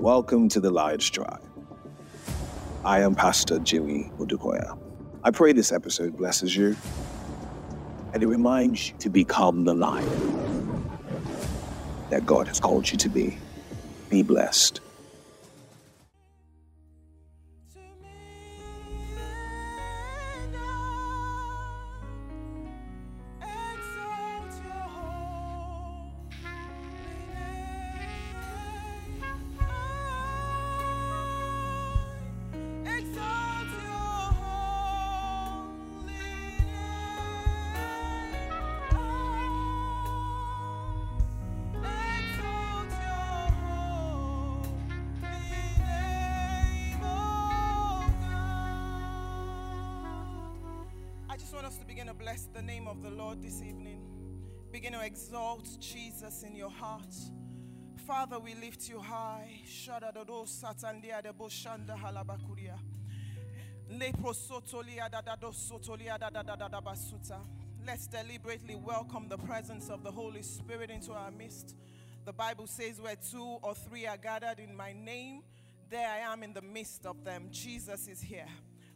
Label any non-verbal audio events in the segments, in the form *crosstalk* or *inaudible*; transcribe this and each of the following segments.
Welcome to the Lions Tribe. I am Pastor Jimmy Odukoya. I pray this episode blesses you and it reminds you to become the lion that God has called you to be. Be blessed. We lift you high. Let's deliberately welcome the presence of the Holy Spirit into our midst. The Bible says, Where two or three are gathered in my name, there I am in the midst of them. Jesus is here.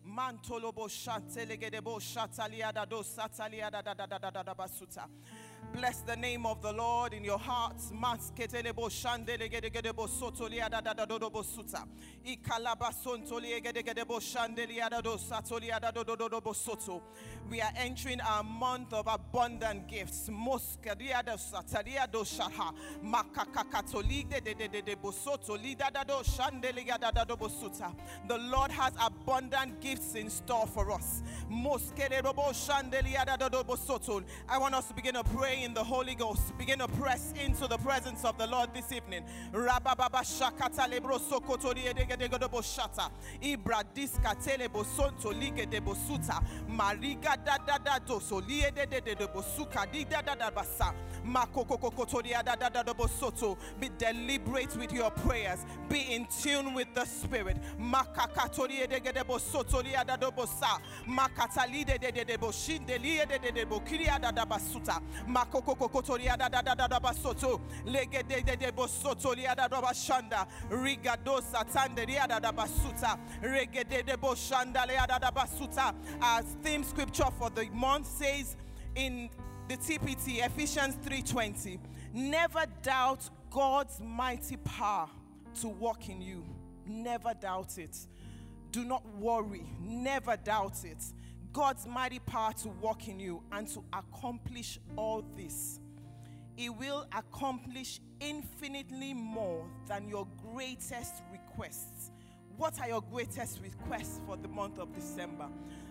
Mantolobo shantelegedebo shataliada do sataliada da da da da da da basuta. Bless the name of the Lord in your hearts. Masketelebo sotoliada da da do do. Ikalaba do do do do do. We are entering our month of abundant gifts. Shaha. Bosoto. Lidada do da do. The Lord has abundant gifts in store for us. Da do. I want us to begin to pray in the Holy Ghost. Begin to press into the presence of the Lord this evening. Ibra diska telebo sonto lige de bosuta. Mariga da da da doso liede de de de bosuka di da da da basa. Da da da bosoto. Be deliberate with your prayers. Be in tune with the Spirit. De de bosoto da do bosa. De de de de de de bokiria da da basuta. Makokokotoria da da da da da basoto. Lege de de de bosoto lia da da bashanda. Rigado satande lia da da basuta. Rege de de boshanda lia da da basuta. Our theme scripture for the month says in the TPT Ephesians 3:20. Never doubt God's mighty power to work in you. Never doubt it. Do not worry. Never doubt it. God's mighty power to work in you and to accomplish all this. He will accomplish infinitely more than your greatest requests. What are your greatest requests for the month of December?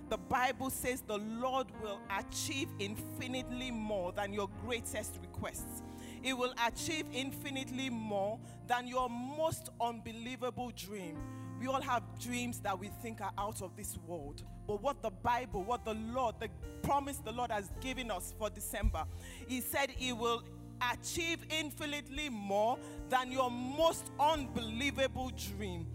The Bible says the Lord will achieve infinitely more than your greatest requests. It will achieve infinitely more than your most unbelievable dream. We all have dreams that we think are out of this world. But what the Bible, what the Lord, the promise the Lord has given us for December, He said He will achieve infinitely more than your most unbelievable dream.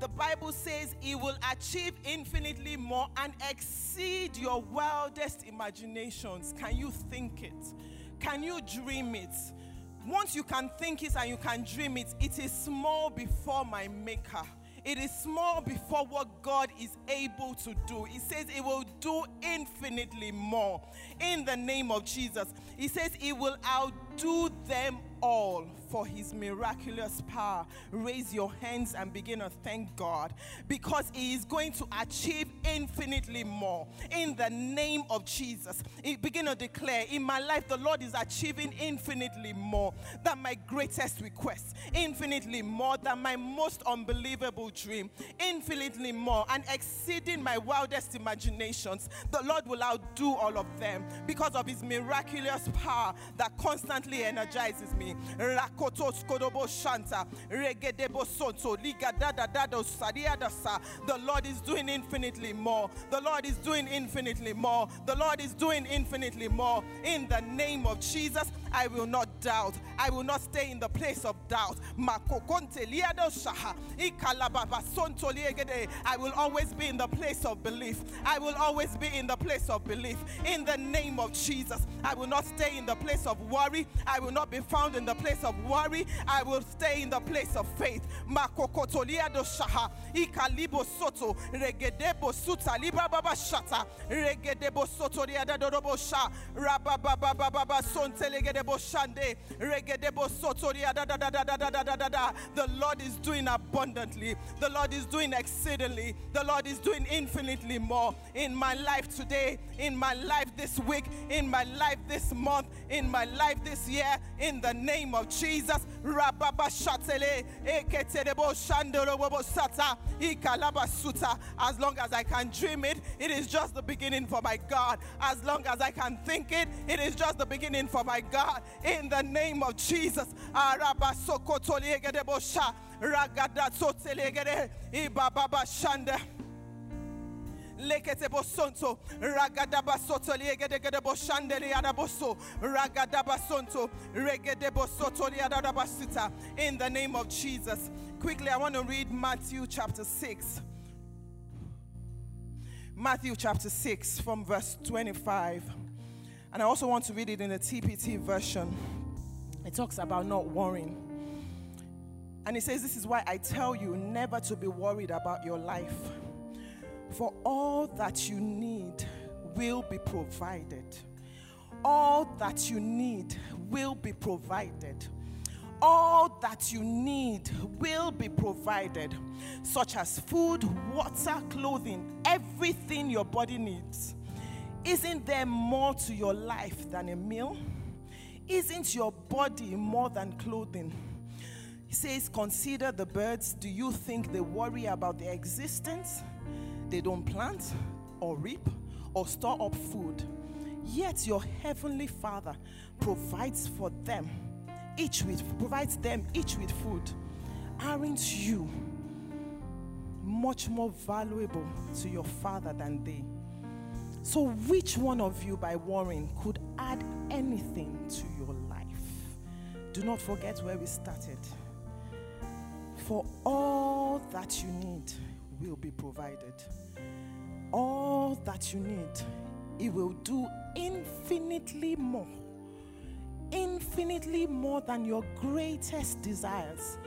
The Bible says He will achieve infinitely more and exceed your wildest imaginations. Can you think it? Can you dream it? Once you can think it and you can dream it, it is small before my Maker. It is small before what God is able to do. He says He will do infinitely more in the name of Jesus. He says He will outdo them all for his miraculous power. Raise your hands and begin to thank God because he is going to achieve infinitely more in the name of Jesus. Begin to declare in my life the Lord is achieving infinitely more than my greatest request, infinitely more than my most unbelievable dream, infinitely more and exceeding my wildest imaginations. The Lord will outdo all of them because of his miraculous power that constantly energizes me. Rakotos kodobo shanta, liga dada. The Lord is doing infinitely more. The Lord is doing infinitely more. The Lord is doing infinitely more. In the name of Jesus, I will not doubt. I will not stay in the place of doubt. I will always be in the place of belief. I will always be in the place of belief. In the name of Jesus, I will not stay in the place of worry. I will not be found in the place of worry, I will stay in the place of faith. Makokotolia do shaha, ikalibo soto, regedebo suta, libra baba shata, regedebo soto liada dodobo sha, rababa baba sonte legedebo shande, regedebo soto liada da da da da da da da da. The Lord is doing abundantly. The Lord is doing exceedingly. The Lord is doing infinitely more in my life today, in my life this week, in my life this month, in my life this year, in the name of Jesus. As long as I can dream it, it is just the beginning for my God. As long as I can think it, it is just the beginning for my God. In the name of Jesus. Ragada sotelegere ibaba shanda lekete bosonto ragadaba soto liegede boshandeli adaboso ragadaba sonto regede bosoto liadabasita in the name of Jesus. Quickly i want to read Matthew chapter 6 Matthew chapter 6 from verse 25 and I also want to read it in the TPT version. It talks about not worrying. And he says, This is why I tell you never to be worried about your life. For all that you need will be provided. All that you need will be provided. All that you need will be provided, such as food, water, clothing, everything your body needs. Isn't there more to your life than a meal? Isn't your body more than clothing? He says, Consider the birds. Do you think they worry about their existence? They don't plant or reap or store up food. Yet your heavenly Father provides for them each with provides them each with food. Aren't you much more valuable to your Father than they? So which one of you by worrying could add anything to your life? Do not forget where we started. For all that you need will be provided. All that you need, it will do infinitely more. Infinitely more than your greatest desires.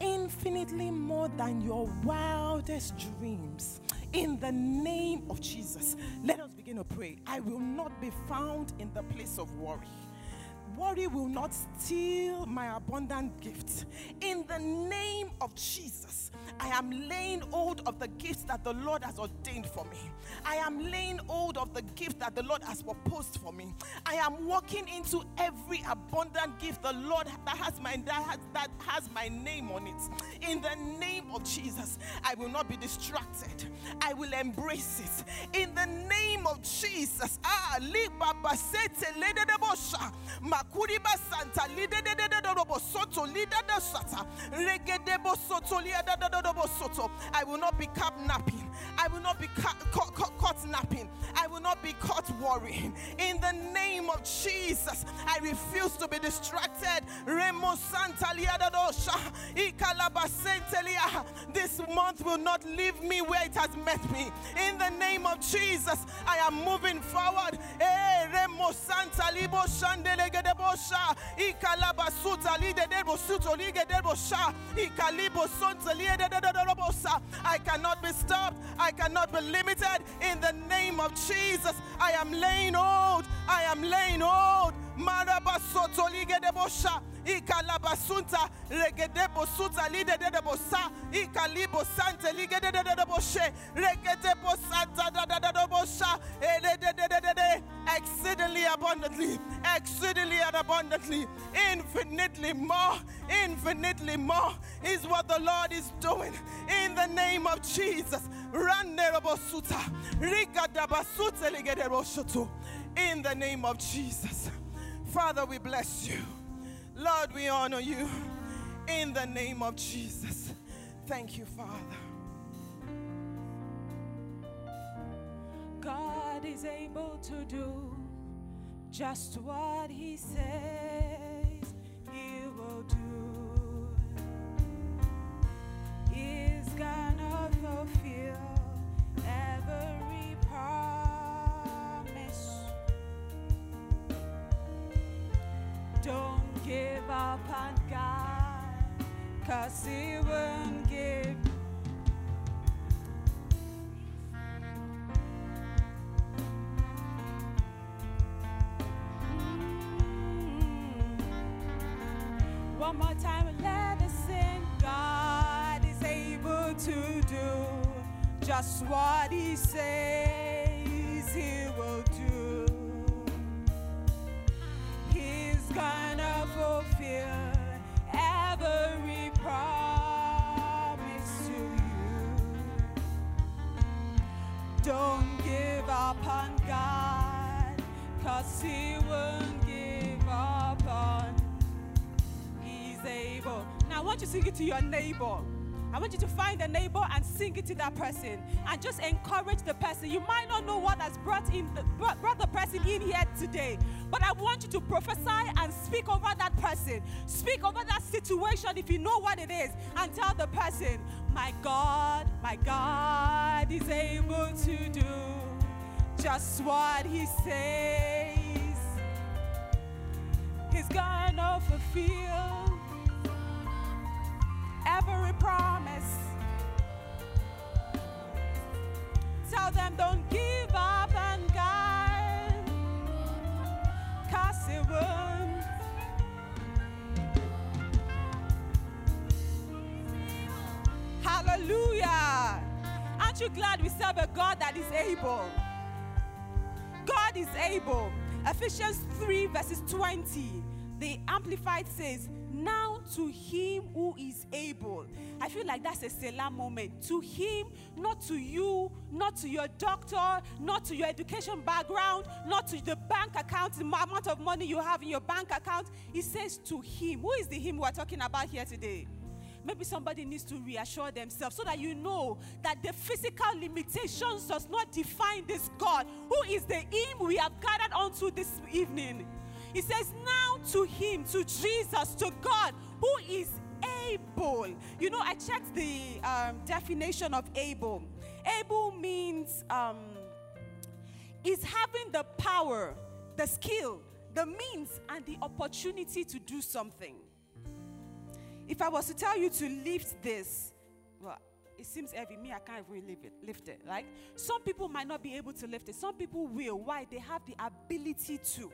Infinitely more than your wildest dreams. In the name of Jesus, let us begin to pray. I will not be found in the place of worry. Worry will not steal my abundant gifts. In the name of Jesus, I am laying hold of the gifts that the Lord has ordained for me. I am laying hold of the gift that the Lord has proposed for me. I am walking into every abundant gift the Lord that has my that has, that has my name on it. In the name of Jesus, I will not be distracted. I will embrace it. In the name of Jesus. Ah, makuriba santa lide de de de soto lida da sata regede bo soto lida robo soto I will not be kidnapping I will not be caught, caught, napping not be caught worrying. In the name of Jesus I refuse to be distracted. This month will not leave me where it has met me. In the name of Jesus I am moving forward. Eh I cannot be stopped. I cannot be limited. In the name of Jesus Jesus, I am laying old. I am laying old. Maraba sotolige debosha ikalabasunta regedebo suta lide de debosa ikalibo sante lige de de deboshe regedebo santa da da da debosha exceedingly abundantly exceedingly and abundantly infinitely more infinitely more is what the Lord is doing. In the name of Jesus in the name of Jesus Father we bless you Lord, we honor you in the name of Jesus. Thank you, Father. God is able to do just what He says He will do. He's gonna fulfill Don't give up on God. cause he won't give. Mm. One more time, let us sing. God is able to do just what He says He will sing it to your neighbor. I want you to find a neighbor and sing it to that person and just encourage the person. You might not know what has brought in the, brought, the person in here today, but I want you to prophesy and speak over that person. Speak over that situation if you know what it is and tell the person, "My God, my God is able to do just what he says. He's gonna fulfill Aren't you glad we serve a God that is able? God is able. Ephesians 3, verses 20. The Amplified says, Now to him who is able. I feel like that's a Selah moment. To him, not to you, not to your doctor, not to your education background, not to the bank account, the amount of money you have in your bank account. He says to him. Who is the him we're talking about here today? Maybe somebody needs to reassure themselves so that you know that the physical limitations does not define this God who is the him we have gathered onto this evening. He says, Now to him, to Jesus, to God who is able. You know, I checked the um, definition of able. Able means um, is having the power, the skill, the means, and the opportunity to do something. If I was to tell you to lift this, well, it seems heavy. Me, I can't even lift it. Lift it. Like some people might not be able to lift it. Some people will. Why? They have the ability to.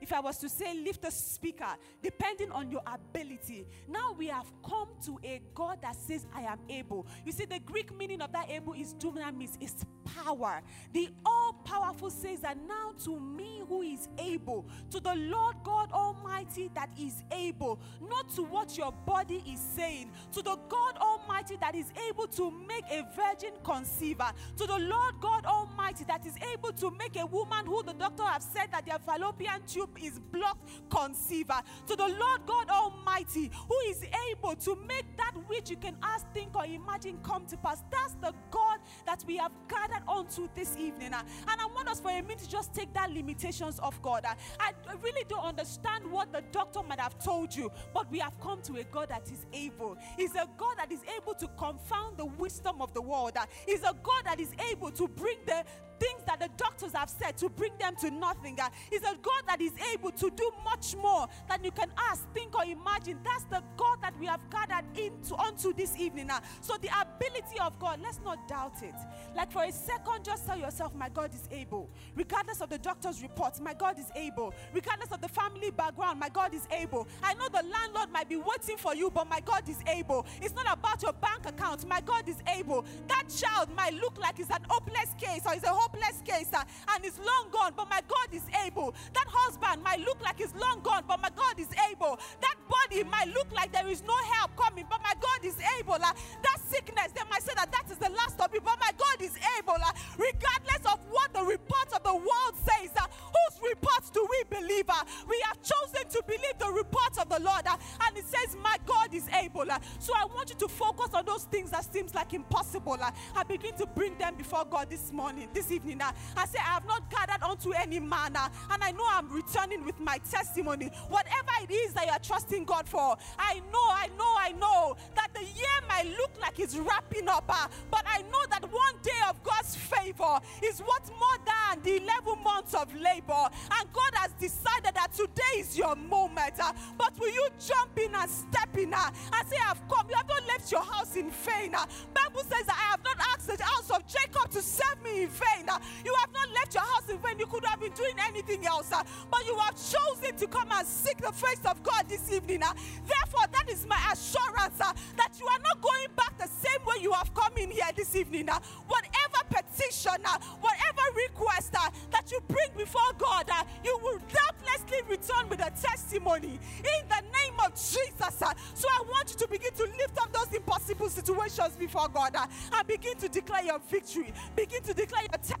If I was to say lift a speaker, depending on your ability, now we have come to a God that says, I am able. You see, the Greek meaning of that able is dunamis, is power. The all powerful says that now to me who is able, to the Lord God Almighty that is able, not to what your body is saying, to the God Almighty that is able to make a virgin conceiver, to the Lord God Almighty that is able to make a woman who the doctor have said that their fallopian tube is blocked conceiver, to the Lord God Almighty who is able to make that which you can ask, think, or imagine come to pass. That's the God that we have gathered onto this evening. uh, And I want us for a minute to just take that limitations of God. uh. I really don't understand what the doctor might have told you, but we have come to a God that is able. He's a God that is able to confound the wisdom of the world. uh. He's a God that is able to bring the things that the doctors have said to bring them to nothing. uh. He's a God that is able to do much more than you can ask, think, or imagine. That's the God that we have gathered into onto this evening. now. So the ability of God, let's not doubt it. Like for a second, just tell yourself, my God is able. Regardless of the doctor's report, my God is able. Regardless of the family background, my God is able. I know the landlord might be waiting for you, but my God is able. It's not about your bank account. My God is able. That child might look like it's an hopeless case or it's a hopeless case uh, and it's long gone, but my God is able. That husband might look like it's long gone, but my God is able. That body might look like there is no help coming, but my God is able. uh. That sickness, they might say that that is the last of it, but my God is able. uh. Regardless of what the reports of the world says, uh, whose reports do we believe? uh? We have chosen to believe the reports of the Lord, uh, and it says, My God is able. uh. So I want you to focus on on those things that seems like impossible, uh, I begin to bring them before God this morning, this evening. Uh, I say, I have not gathered unto any man, uh, and I know I'm returning with my testimony. Whatever it is that you are trusting God for, I know, I know, I know that the year might look like it's wrapping up, uh, but I know that one day of God's favor is what more than the 11 months of labor. And God has decided that today is your moment. But will you jump in and step in uh, and say, I've come? You have not left your house in vain. Bible says that I have not asked the house of Jacob to serve me in vain. You have not left your house in vain. You could have been doing anything else, uh, but you have chosen to come and seek the face of God this evening. Uh. Therefore, that is my assurance uh, that you are not going back the same way you have come in here this evening. Whatever petition, whatever request that you bring before God, you will doubtlessly return with a testimony in the name of Jesus. So I want you to begin to lift up those impossible situations before God and begin to declare your victory, begin to declare your testimony,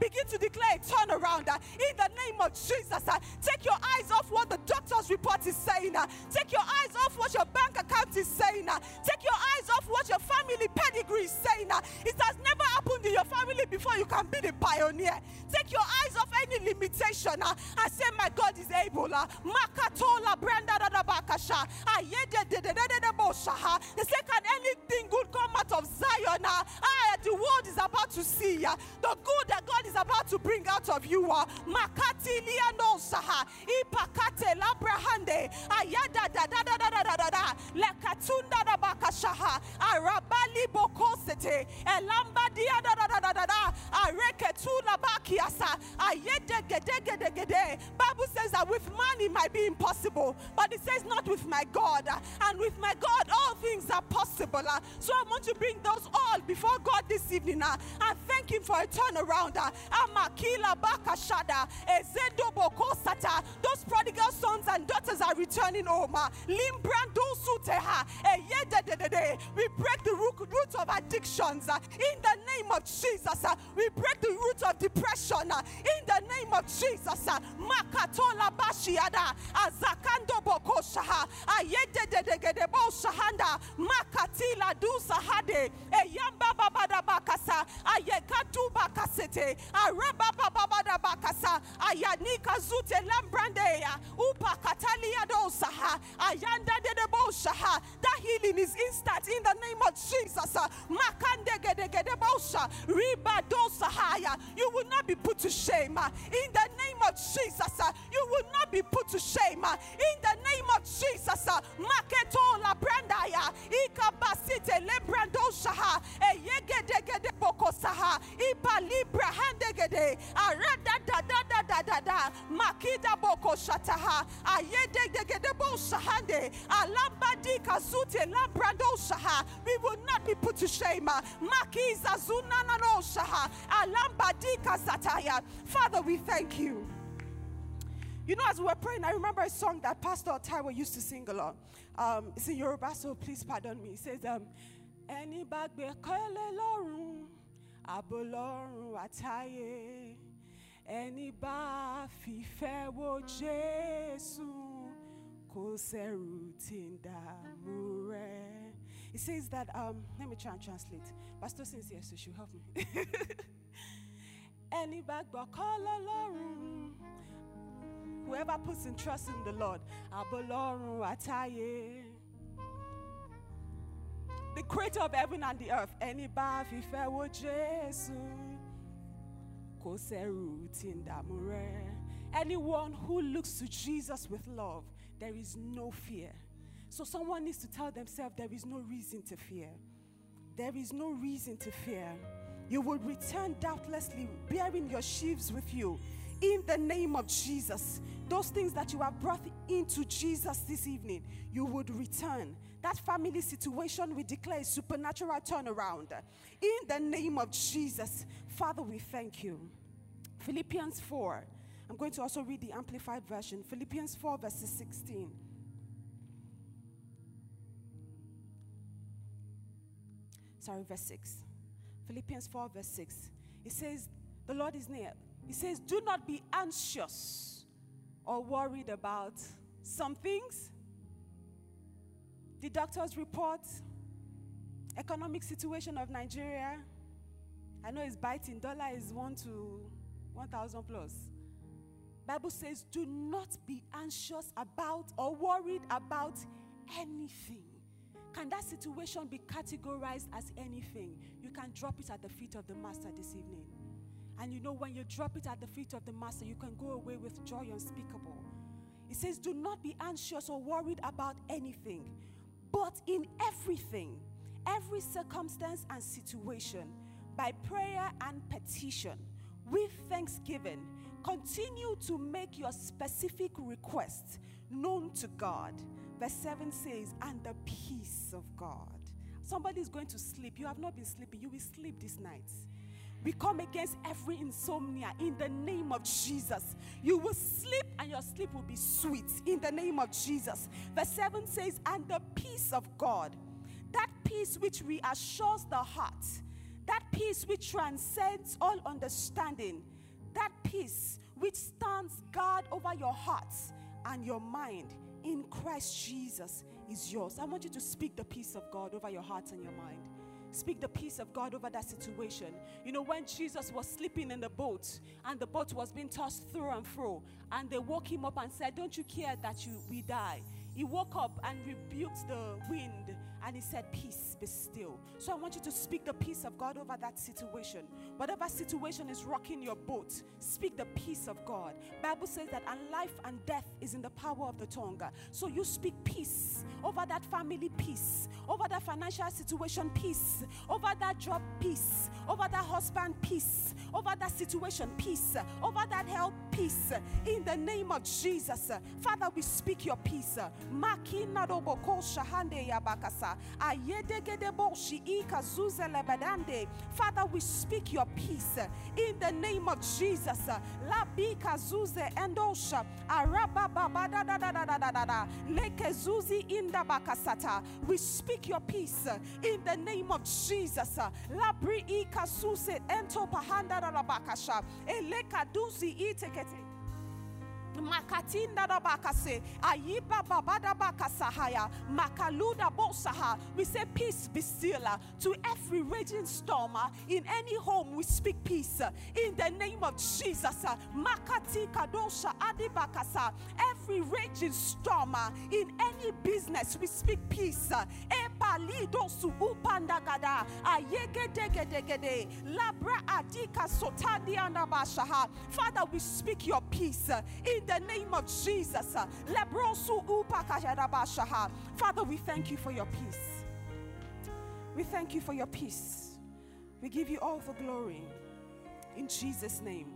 begin to declare a turnaround uh, in the name of Jesus. uh. Take your eyes off what the doctor's report is saying, uh. take your eyes off what your bank account is saying, take your eyes off what your family pedigree is saying. It has never happened in your family before you can be the pioneer. Take your eyes off any limitation and say, My God is able. Makatola Brenda da da bakasha. Ayede de de de de de bosha. They say, Can anything good come out of Zion? Ah, the world is about to see the good that God is about to bring out of you. uh. Makati liano. Ipakate labrahande. Ayada da da da da da da da da. Lekatunda da. Arabali bokosete. Elamba da da da da da da. Areketula bakiasa. Ayede. Bible says that with man it might be impossible, but it says not with my God. And with my God all things are possible. Uh, So I want to bring those all before God this evening uh, and thank Him for a turnaround. Amakila bakashada. Ezendo bokosata. Limbrando suteha. Eh, Eyedededede. We break the root of addictions uh, in the name of Jesus. uh. We break the roots of depression uh, in the name of Jesus. Uh. Makatola bashiada. Azakando bokoshaha. Ah, Ayedededegede boshahanda. Makatila dusahade. Eyamba eh, babada bakasa. Ayekatu ah, bakasete. Araba ah, babada bakasa. Ayanika zute lambrandeya. Upa katalia That healing is instant in the name of Jesus. You will not be put to shame. In the name of Jesus. You will not be put to shame. In the name of Jesus. Maketo la brandaya. Ikabasite lebrandoshaha. Eyegedegede bokosaha. Ipa libra handegede. Arada da da da da da da. Makida bokoshataha. Ayedegede We will not be put to shame. Father, we thank you. You know, as we were praying, I remember a song that Pastor Taiwo used to sing a lot. Um, it's in Yoruba, so please pardon me. It says, um, Ẹni bá gbé kọ́lé lọ́rùn, àbò àtayé. Ẹni bá fìfẹ́ wo Jésù, It says that, um, let me try and translate. Pastor says yes, so she'll help me. *laughs* Ẹni bá Whoever puts in trust in the Lord, Abolorun Ataye. The creator of heaven and the earth, ẹni bá fìfẹ́ wo. Anyone who looks to Jesus with love, there is no fear. So someone needs to tell themselves there is no reason to fear. There is no reason to fear. You will return doubtlessly, bearing your sheaves with you. In the name of Jesus, those things that you have brought into Jesus this evening, you would return. That family situation, we declare supernatural turnaround. In the name of Jesus, Father, we thank you. Philippians 4. I'm going to also read the Amplified Version. Philippians 4, verses 16. Sorry, verse 6. Philippians 4, verse 6. It says, The Lord is near. It says, Do not be anxious or worried about some things. The doctor's report, economic situation of Nigeria. I know it's biting. Dollar is one to 1,000 plus. Bible says, do not be anxious about or worried about anything. Can that situation be categorized as anything? You can drop it at the feet of the master this evening. And you know, when you drop it at the feet of the master, you can go away with joy unspeakable. It says, Do not be anxious or worried about anything, but in everything, every circumstance and situation, by prayer and petition, with thanksgiving, continue to make your specific requests known to God. Verse 7 says, And the peace of God. Somebody is going to sleep. You have not been sleeping. You will sleep this night. We come against every insomnia in the name of Jesus. You will sleep and your sleep will be sweet in the name of Jesus. Verse 7 says, And the peace of God, that peace which reassures the heart, that peace which transcends all understanding, that peace which stands guard over your heart and your mind in Christ Jesus is yours. I want you to speak the peace of God over your heart and your mind. Speak the peace of God over that situation. You know, when Jesus was sleeping in the boat and the boat was being tossed through and fro, and they woke him up and said, Don't you care that you we die? He woke up and rebuked the wind and he said, Peace, be still. So I want you to speak the peace of God over that situation. Whatever situation is rocking your boat, speak the peace of God. Bible says that and life and death is in the power of the tongue. So you speak peace over that family peace, over that financial situation peace, over that job peace, over that husband peace, over that situation peace, over that health peace. In the name of Jesus, Father, we speak your peace. Makina. Father, we speak your peace in the name of Jesus. Labika zuze endosha araba baba da da da da da da da lekezuzi inda bakasata. We speak your peace in the name of Jesus. Labri ika suze ento pahanda da bakasha eleka duzi itekete. Makatinda da bakase, ayiba babada bakasahaya, makaluda bosaha. We say peace be still uh, to every raging storm uh, in any home. We speak peace uh, in the name of Jesus. Makati kadosha adibakasa. Every raging storm in any business, we speak peace. Epalido su upandagada, ayegedegedegede, labra adika sotandi andabashaha. Father, we speak your peace in the name of Jesus. Father, we thank you for your peace. We thank you for your peace. We give you all the glory in Jesus' name.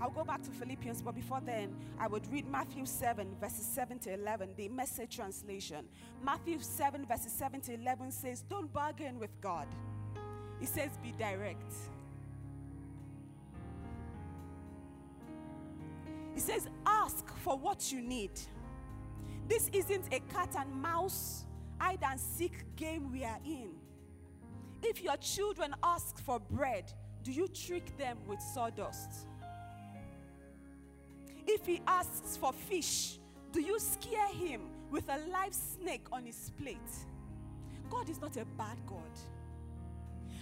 I'll go back to Philippians, but before then, I would read Matthew 7, verses 7 to 11, the message translation. Matthew 7, verses 7 to 11 says, Don't bargain with God. It says, Be direct. Says, Ask for what you need. This isn't a cat and mouse, hide and seek game we are in. If your children ask for bread, do you trick them with sawdust? If he asks for fish, do you scare him with a live snake on his plate? God is not a bad God.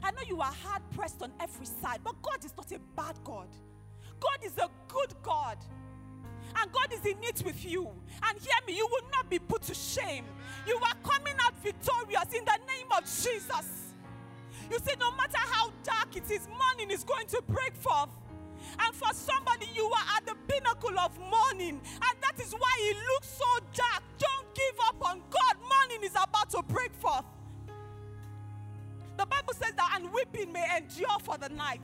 I know you are hard pressed on every side, but God is not a bad God. God is a good God. And God is in it with you. And hear me, you will not be put to shame. You are coming out victorious in the name of Jesus. You see, no matter how dark it is, morning is going to break forth. And for somebody, you are at the pinnacle of morning, and that is why it looks so dark. Don't give up on God. Morning is about to break forth. The Bible says that, and weeping may endure for the night.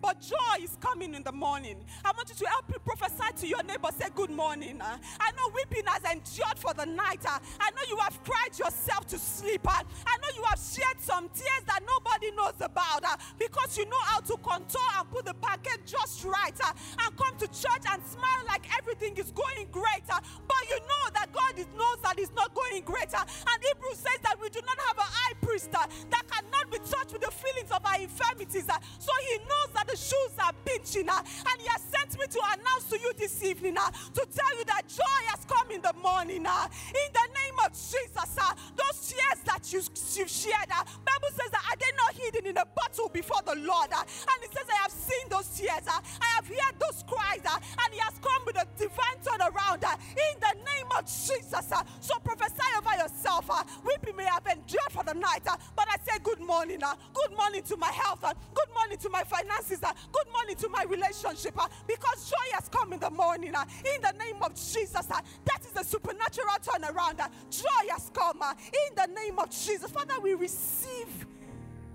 But joy is coming in the morning. I want you to help you prophesy to your neighbor. Say, Good morning. I know weeping has endured for the night. I know you have cried yourself to sleep. I know you have shed some tears that nobody knows about uh, because you know how to contour and put the packet just right uh, and come to church and smile like everything is going great. uh, but you know that God knows that it's not going great. uh, and Hebrews says that we do not have a high priest that cannot be touched with the feelings of our infirmities. so he knows that the shoes are pinching uh, and he has sent me to announce to you this evening uh, to tell you that joy has come in the morning uh, in the name of Jesus uh, those tears that you, you shared uh, Bible says that are they not hidden in a bottle before the Lord uh, and He says I have seen those tears uh, I have heard those cries uh, and he has come with a divine turnaround uh, in the name of Jesus uh, so prophesy over yourself uh, weeping may have endured for the night uh, but I say good morning uh, good morning to my health uh, good morning to my finances uh, good morning to my relationship. Uh, because joy has come in the morning. Uh, in the name of Jesus. That is a supernatural turnaround. Joy has come. In the name of Jesus. Father, we receive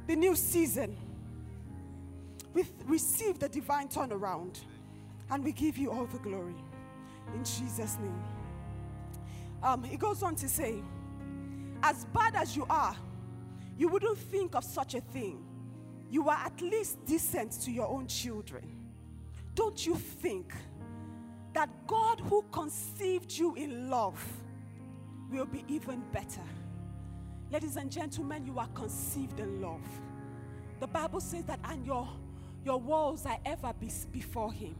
the new season. We receive the divine turnaround. And we give you all the glory. In Jesus' name. Um, he goes on to say, as bad as you are, you wouldn't think of such a thing. You are at least decent to your own children. Don't you think that God who conceived you in love will be even better? Ladies and gentlemen, you are conceived in love. The Bible says that, and your, your walls are ever be, before Him.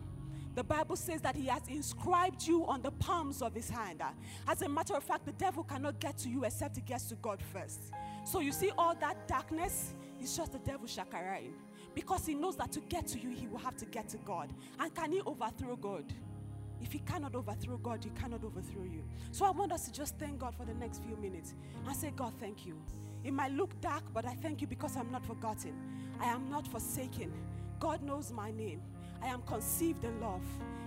The Bible says that He has inscribed you on the palms of His hand. As a matter of fact, the devil cannot get to you except he gets to God first. So you see, all that darkness is just the devil shakaraing. Because he knows that to get to you, he will have to get to God. And can he overthrow God? If he cannot overthrow God, he cannot overthrow you. So I want us to just thank God for the next few minutes and say, God, thank you. It might look dark, but I thank you because I'm not forgotten. I am not forsaken. God knows my name. I am conceived in love.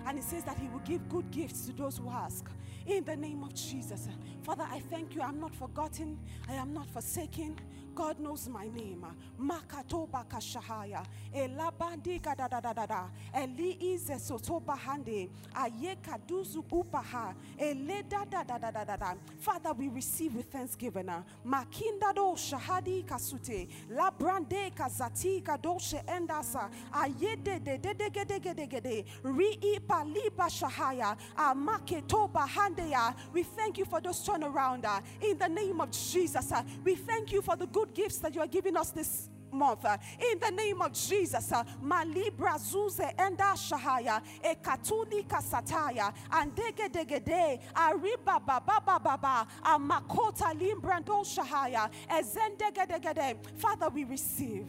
And He says that He will give good gifts to those who ask. In the name of Jesus. Father, I thank you. I'm not forgotten. I am not forsaken. God knows my name. Makatoba kashahaya. Elabandi da da da da da. Eli ize sotoba hande. Ayeka duzu upaha. Ele da. Father, we receive with thanksgiving. Makinda do shahadi kasute. Labrande kazati kadoshe endasa. Ayede de de de de de de de. Ri paliba shahaya. Amaketoba handeya. We thank you for those turnaround. In the name of Jesus, we thank you for the good gifts that you are giving us this month uh, in the name of Jesus. Uh, Malibra zuze enda shahaya ekatuli kasataya andege degede ariba baba baba amakota limbrando shahaya ezendegedegede. Father, we receive.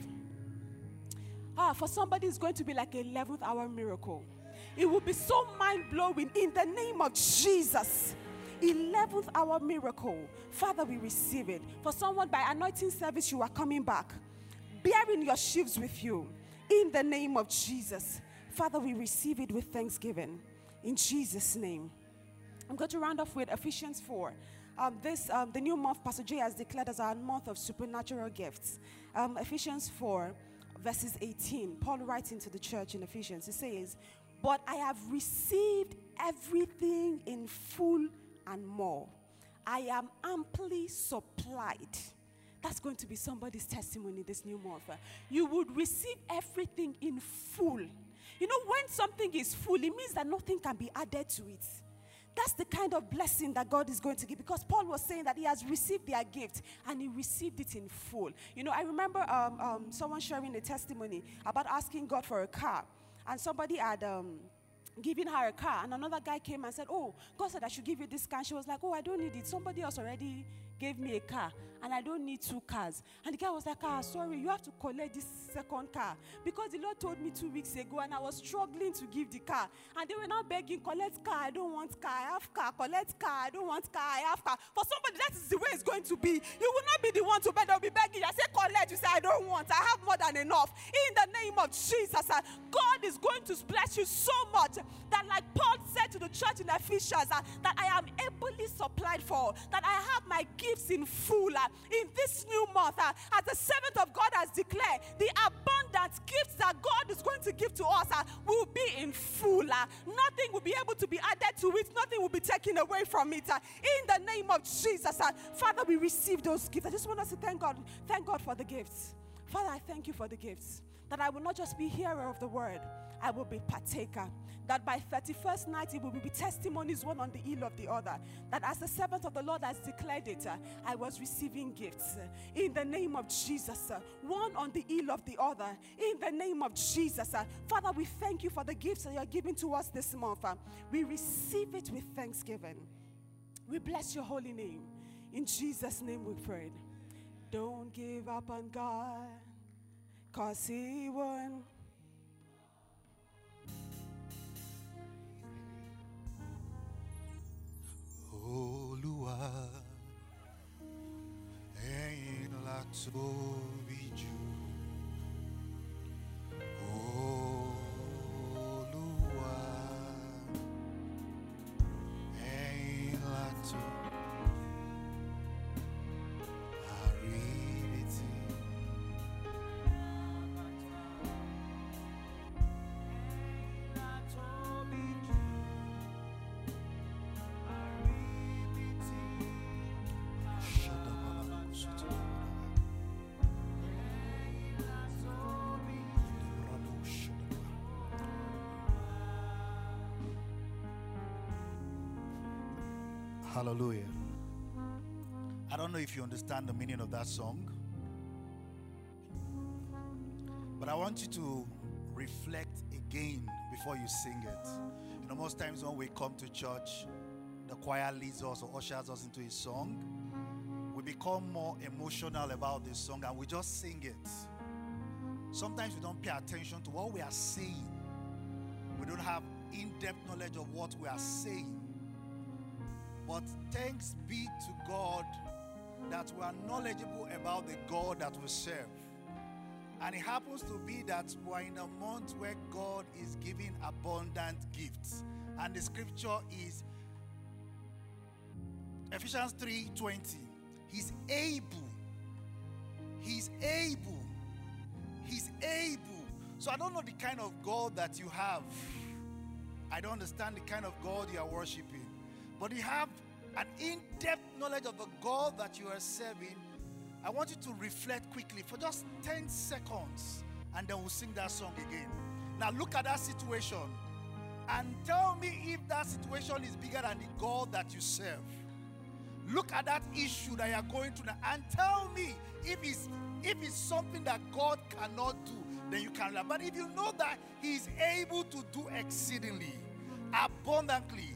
Ah, for somebody it's going to be like a 11th hour miracle. It will be so mind blowing in the name of Jesus. 11th hour miracle. Father, we receive it. For someone by anointing service, you are coming back, bearing your sheaves with you. In the name of Jesus. Father, we receive it with thanksgiving. In Jesus' name. I'm going to round off with Ephesians 4. Um, this, um, the new month, Pastor J has declared as our month of supernatural gifts. Um, Ephesians 4, verses 18. Paul writes into the church in Ephesians, he says, But I have received everything in full and more. I am amply supplied. That's going to be somebody's testimony this new month. You would receive everything in full. You know, when something is full, it means that nothing can be added to it. That's the kind of blessing that God is going to give because Paul was saying that he has received their gift and he received it in full. You know, I remember um, um, someone sharing a testimony about asking God for a car, and somebody had. Um, giving her a car, and another guy came and said, Oh, God said I should give you this car. And she was like, Oh, I don't need it. Somebody else already gave me a car and I don't need two cars. And the guy was like, Ah, sorry, you have to collect this second car. Because the Lord told me two weeks ago and I was struggling to give the car. And they were now begging, collect car, I don't want car, I have car, collect car, I don't want car, I have car. For somebody, that is the way it's going to be. You will not be the one to beg, they'll be begging. I say, collect, you say, I don't want, I have more than enough. In the name of Jesus, uh, God is going to bless you so much that, like Paul said to the church in Ephesians, uh, that I am ably supplied for, that I have my gifts in full. Uh, in this new month, uh, as the servant of God has declared, the abundant gifts that God is going to give to us uh, will be in full. Uh, nothing will be able to be added to it, nothing will be taken away from it. In the name of Jesus, Father, we receive those gifts. I just want us to thank God. Thank God for the gifts. Father, I thank you for the gifts. That I will not just be hearer of the word, I will be partaker. That by 31st night it will be testimonies one on the heel of the other. That as the servant of the Lord has declared it, uh, I was receiving gifts uh, in the name of Jesus. Uh, one on the heel of the other in the name of Jesus. Father, we thank you for the gifts that you are giving to us this month. We receive it with thanksgiving. We bless your holy name. In Jesus' name we pray. Don't give up on God, cause He won. Olúwa ẹ̀yin la tóbi jù Hallelujah. I don't know if you understand the meaning of that song, but I want you to reflect again before you sing it. You know, most times when we come to church, the choir leads us or ushers us into a song. We become more emotional about this song and we just sing it. Sometimes we don't pay attention to what we are saying. We don't have in depth knowledge of what we are saying. But thanks be to God that we are knowledgeable about the God that we serve. And it happens to be that we're in a month where God is giving abundant gifts. And the scripture is Ephesians 3:20. He's able. He's able. He's able. So I don't know the kind of God that you have. I don't understand the kind of God you are worshiping. But you have an in-depth knowledge of the God that you are serving I want you to reflect quickly for just 10 seconds and then we'll sing that song again. Now, look at that situation and tell me if that situation is bigger than the God that you serve. Look at that issue that you're going through and tell me if it's if it's something that God cannot do, then you can learn. But if you know that He is able to do exceedingly, abundantly,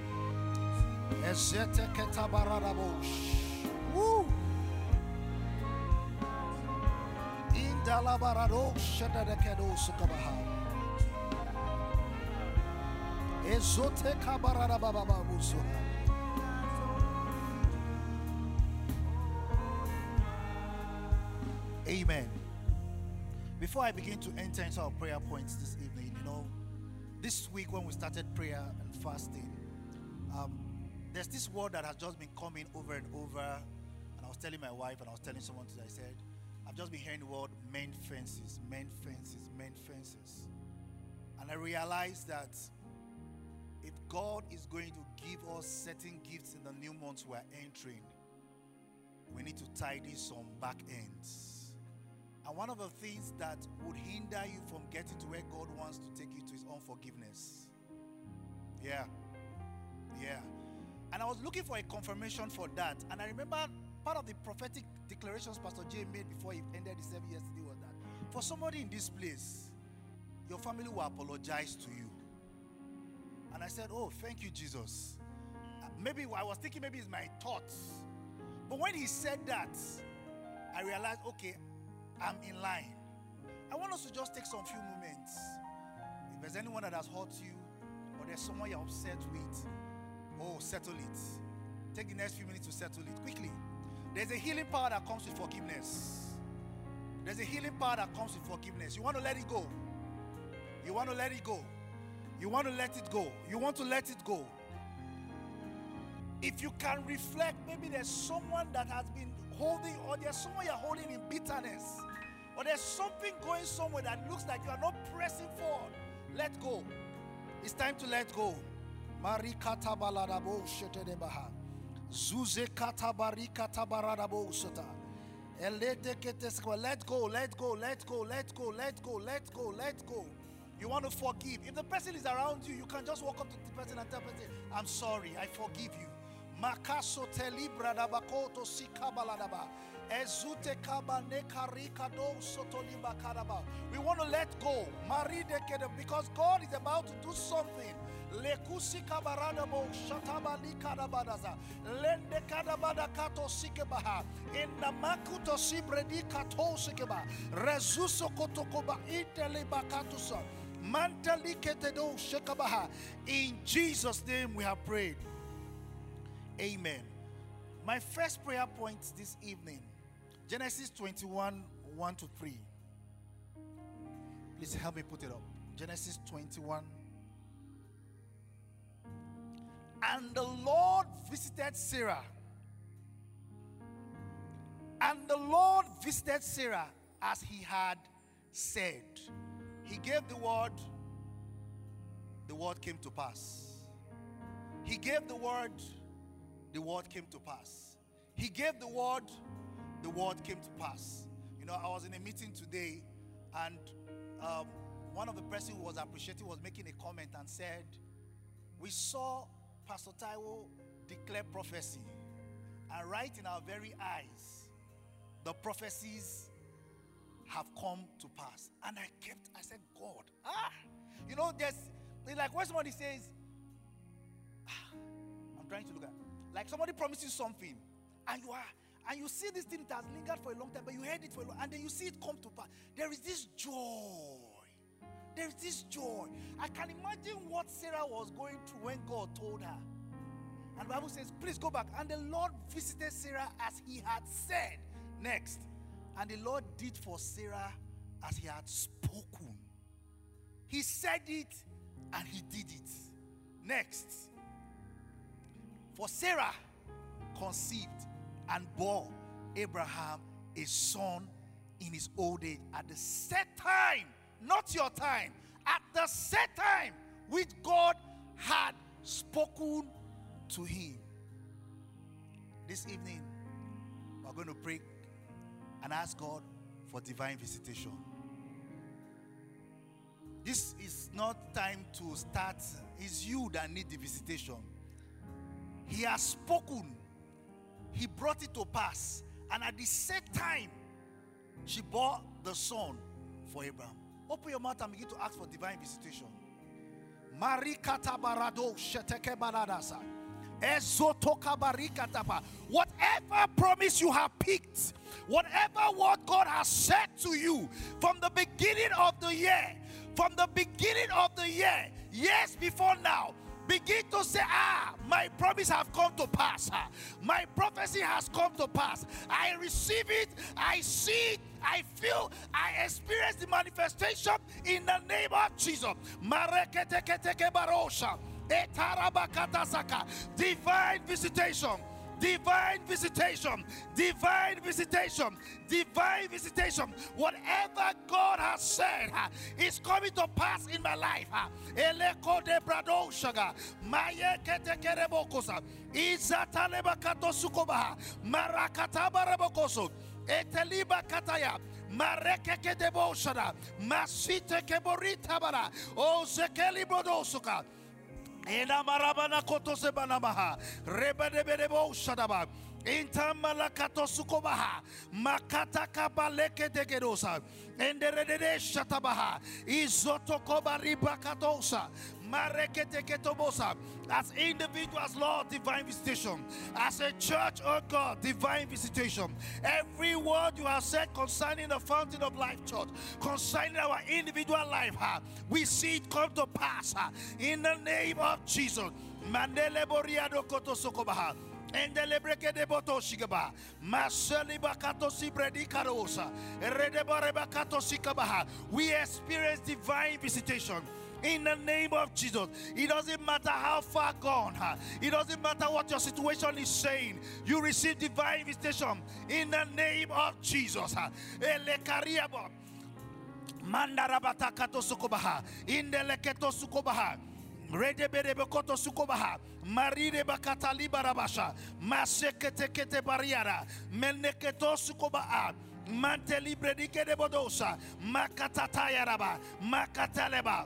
Woo! Indalabarado shadadekedo sukabaha. Ezote kabaradabababuzuha. Amen. Before I begin to enter into our prayer points this evening, you know, this week when we started prayer and fasting, there's this word that has just been coming over and over. And I was telling my wife and I was telling someone today, I said, I've just been hearing the word main fences, main fences, main fences. And I realized that if God is going to give us certain gifts in the new months we're entering, we need to tidy some back ends. And one of the things that would hinder you from getting to where God wants to take you to is unforgiveness. Yeah. Yeah. And I was looking for a confirmation for that. And I remember part of the prophetic declarations Pastor Jay made before he ended the service yesterday was that for somebody in this place, your family will apologize to you. And I said, Oh, thank you, Jesus. Uh, Maybe I was thinking maybe it's my thoughts. But when he said that, I realized, okay, I'm in line. I want us to just take some few moments. If there's anyone that has hurt you, or there's someone you're upset with, oh, settle it. Take the next few minutes to settle it quickly. There's a healing power that comes with forgiveness. There's a healing power that comes with forgiveness. You want to let it go. You want to let it go. You want to let it go. You want to let it go. If you can reflect, maybe there's someone that has been holding, or there's someone you're holding in bitterness, or there's something going somewhere that looks like you are not pressing forward. Let go. It's time to let go. Marikata baladabo shetedebaha. Zuze kata barikata baradabo sota. Let go, let go, let go, let go, let go, let go, let go. You want to forgive. If the person is around you, you can just walk up to the person and tell the person, I'm sorry, I forgive you. Makaso telibra dabakoto sikabaladaba. Ezute kaba nekarika do sotoliba kadaba. We want to let go. Maride because God is about to do something. Lekusi kabaradabo shataba likadabadaza. Lende kadabada kato sikebaha. Inda makuto sibredi kato sikeba. Rezuso kotokoba iteliba katusa. Mantali ketedo shekabaha. In Jesus' name we have prayed. Amen. My first prayer point this evening Genesis 21 1 to 3. Please help me put it up. Genesis 21. And the Lord visited Sarah And the Lord visited Sarah as he had said. He gave the word, the word came to pass. He gave the word, the word came to pass. He gave the word, the word came to pass. You know, I was in a meeting today, and um, one of the person who was appreciating was making a comment and said, We saw Pastor Taiwo declare prophecy, and right in our very eyes, the prophecies have come to pass. And I kept, I said, God, ah, you know, there's like when somebody says, ah, I'm trying to look at, like somebody promises something, and you are, and you see this thing that has lingered for a long time, but you heard it for a long, and then you see it come to pass. There is this joy. There is this joy. I can imagine what Sarah was going through when God told her. And the Bible says, please go back. And the Lord visited Sarah as he had said. Next. And the Lord did for Sarah as he had spoken. He said it and he did it. Next. For Sarah conceived and bore Abraham a son in his old age at the set time, not your time, at the set time which God had spoken to him. This evening, we're going to pray and ask God for divine visitation. This is not time to start. It's you that need the visitation. He has spoken. He brought it to pass. And at the same time, she bore the son for Abraham. Open your mouth and begin to ask for divine visitation. Sheteke. Whatever promise you have picked, whatever word God has said to you from the beginning of the year, from the beginning of the year, years before now, begin to say, Ah, my promise have come to pass. Ah, my prophecy has come to pass. I receive it, I see it, I feel, I experience the manifestation in the name of Jesus. Divine visitation. Divine visitation, divine visitation, divine visitation. Whatever God has said uh, is coming to pass in my life. Eteliba kataya. Mareke de boshada, masite keborita bara, bodosuka. Ena marabana koto sebanamaha. Reba de berebo shadaba. Intamalakato sukobaha. Makata kabaleke de gerosa. Enderede shatabaha. Izoto kobariba katosa. As individuals, Lord, divine visitation. As a church, oh God, divine visitation. Every word you have said concerning the fountain of life, church, concerning our individual life, we see it come to pass in the name of Jesus. We experience divine visitation in the name of Jesus. It doesn't matter how far gone, it doesn't matter what your situation is saying, you receive divine visitation in the name of Jesus. Mandarabata kato sukobaha, indeleketo sukobaha. Rede berebekoto sukobaha. Marire bakata libarabasha. Masekete kete bariara. Meneketo sukobaha. Mante libre dike de bodosa. Makatata yaraba. Makataleba.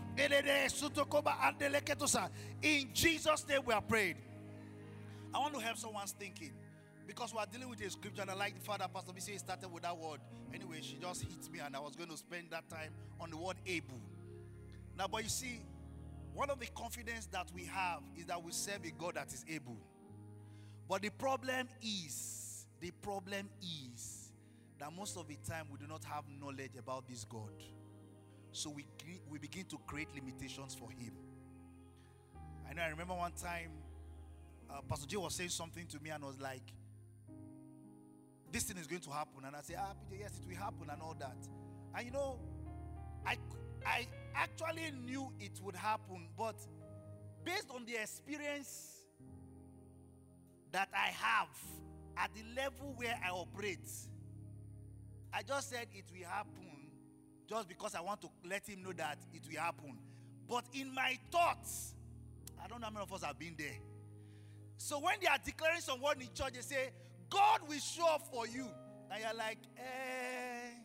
in Jesus' name we are prayed. I want to help someone's thinking because we are dealing with a scripture and I like the father Pastor BC started with that word. Anyway, she just hit me and I was going to spend that time on the word able. Now, but you see, one of the confidence that we have is that we serve a God that is able. But the problem is, the problem is that most of the time we do not have knowledge about this God. So we, we begin to create limitations for Him. I know I remember one time uh, Pastor J was saying something to me and was like, This thing is going to happen. And I say, Ah, PJ, yes, it will happen and all that. And you know, I, I actually knew it would happen, but based on the experience that I have at the level where I operate, I just said it will happen just because I want to let him know that it will happen. But in my thoughts, I don't know how many of us have been there. So when they are declaring some word in church, they say, God will show up for you. And you're like, eh,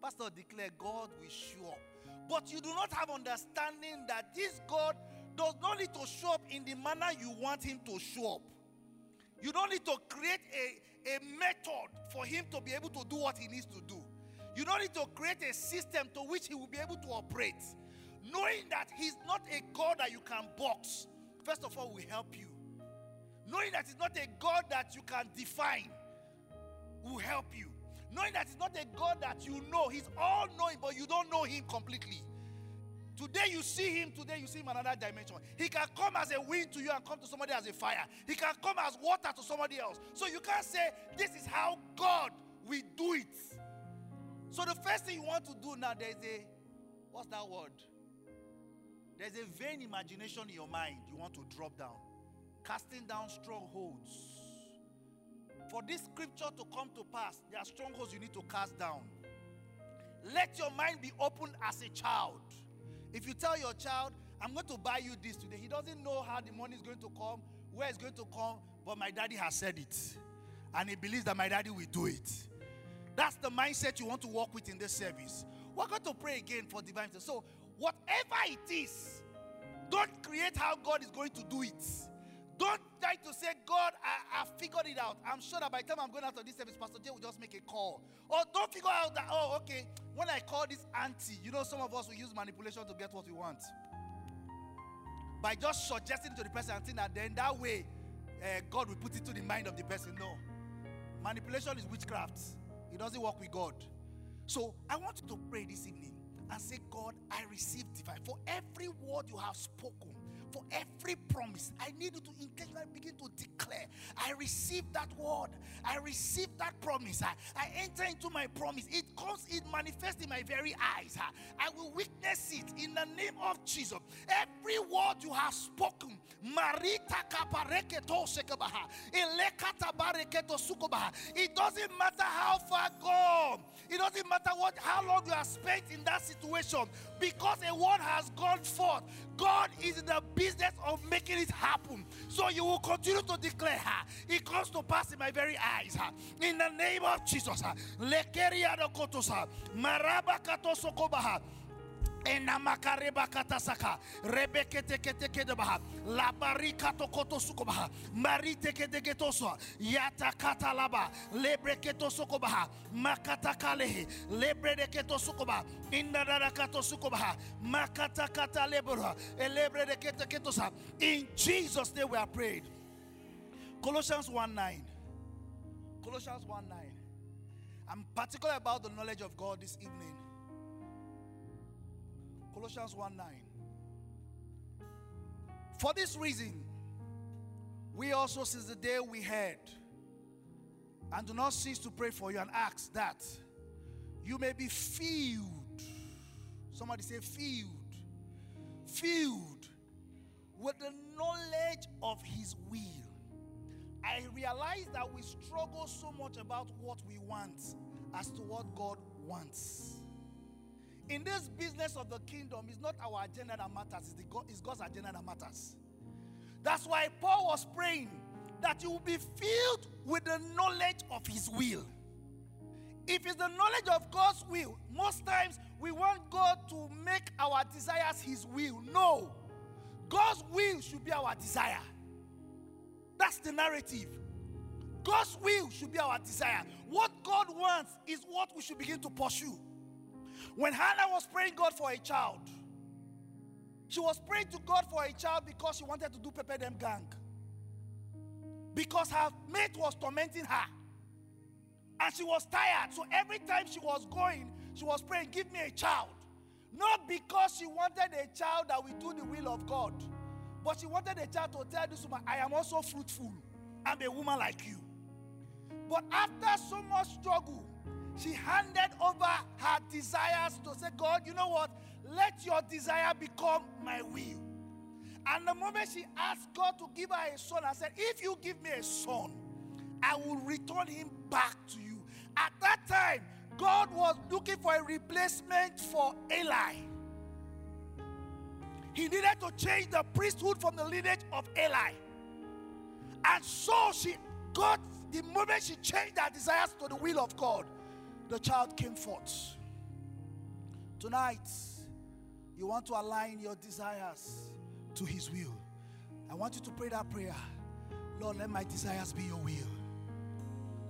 Pastor declare God will show up. But you do not have understanding that this God does not need to show up in the manner you want him to show up. You don't need to create a, a method for him to be able to do what he needs to do. You don't need to create a system to which he will be able to operate. Knowing that he's not a God that you can box, first of all, will help you. Knowing that he's not a God that you can define will help you. Knowing that he's not a God that you know, he's all knowing, but you don't know him completely. Today you see him, today you see him in another dimension. He can come as a wind to you and come to somebody as a fire. He can come as water to somebody else. So you can't say, This is how God will do it. So the first thing you want to do now, there's a what's that word? There's a vain imagination in your mind you want to drop down, casting down strongholds. For this scripture to come to pass, there are strongholds you need to cast down. Let your mind be open as a child. If you tell your child, I'm going to buy you this today, he doesn't know how the money is going to come, where it's going to come, but my daddy has said it. And he believes that my daddy will do it. That's the mindset you want to work with in this service. We're going to pray again for divine. So, whatever it is, don't create how God is going to do it. Don't try to say, God, I, I figured it out. I'm sure that by the time I'm going out of this service, Pastor J will just make a call. Or don't figure out that, oh, okay, when I call this auntie, you know, some of us will use manipulation to get what we want. By just suggesting to the person and that then that way uh, God will put it to the mind of the person. No. Manipulation is witchcraft, it doesn't work with God. So I want you to pray this evening and say, God, I receive divine. For every word you have spoken, for every promise. I need you to intentionally begin to declare, I receive that word. I receive that promise. I, I enter into my promise. It comes, it manifests in my very eyes. I will witness it in the name of Jesus. Every word you have spoken, Marita. It doesn't matter how far gone. It doesn't matter what how long you have spent in that situation because a word has gone forth. God is in the business of making it happen. So you will continue to declare, it comes to pass in my very eyes. In the name of Jesus. Lekeria kotosa, maraba katosokobaha ena makareba katasaka. Rebekete kete kede baha la barika to koto suko baha marite kede getoso yata kata laba lebre keto suko baha makata kalehe lebre de keto suko baha inda dara kato suko baha makata kata lebra elebre de kete ketosa in Jesus name we are prayed. Colossians 1 9 Colossians 1 9 I'm particular about the knowledge of God this evening Colossians 1 9. For this reason, we also, since the day we heard, and do not cease to pray for you and ask that you may be filled. Somebody say, filled. Filled with the knowledge of His will. I realize that we struggle so much about what we want as to what God wants. In this business of the kingdom, it's not our agenda that matters, it's, the God, it's God's agenda that matters. That's why Paul was praying that you will be filled with the knowledge of his will. If it's the knowledge of God's will, most times we want God to make our desires his will. No. God's will should be our desire. That's the narrative. God's will should be our desire. What God wants is what we should begin to pursue. When Hannah was praying God for a child, she was praying to God for a child because she wanted to do Pepe Dem Gang. Because her mate was tormenting her. And she was tired. So every time she was going, she was praying, Give me a child. Not because she wanted a child that will do the will of God, but she wanted a child to tell this woman, I am also fruitful. I'm a woman like you. But after so much struggle, she handed over her desires to say, God, you know what? Let your desire become my will. And the moment she asked God to give her a son, I said, If you give me a son, I will return him back to you. At that time, God was looking for a replacement for Eli. He needed to change the priesthood from the lineage of Eli. And so she got, the moment she changed her desires to the will of God, the child came forth. Tonight, you want to align your desires to His will. I want you to pray that prayer. Lord, let my desires be your will.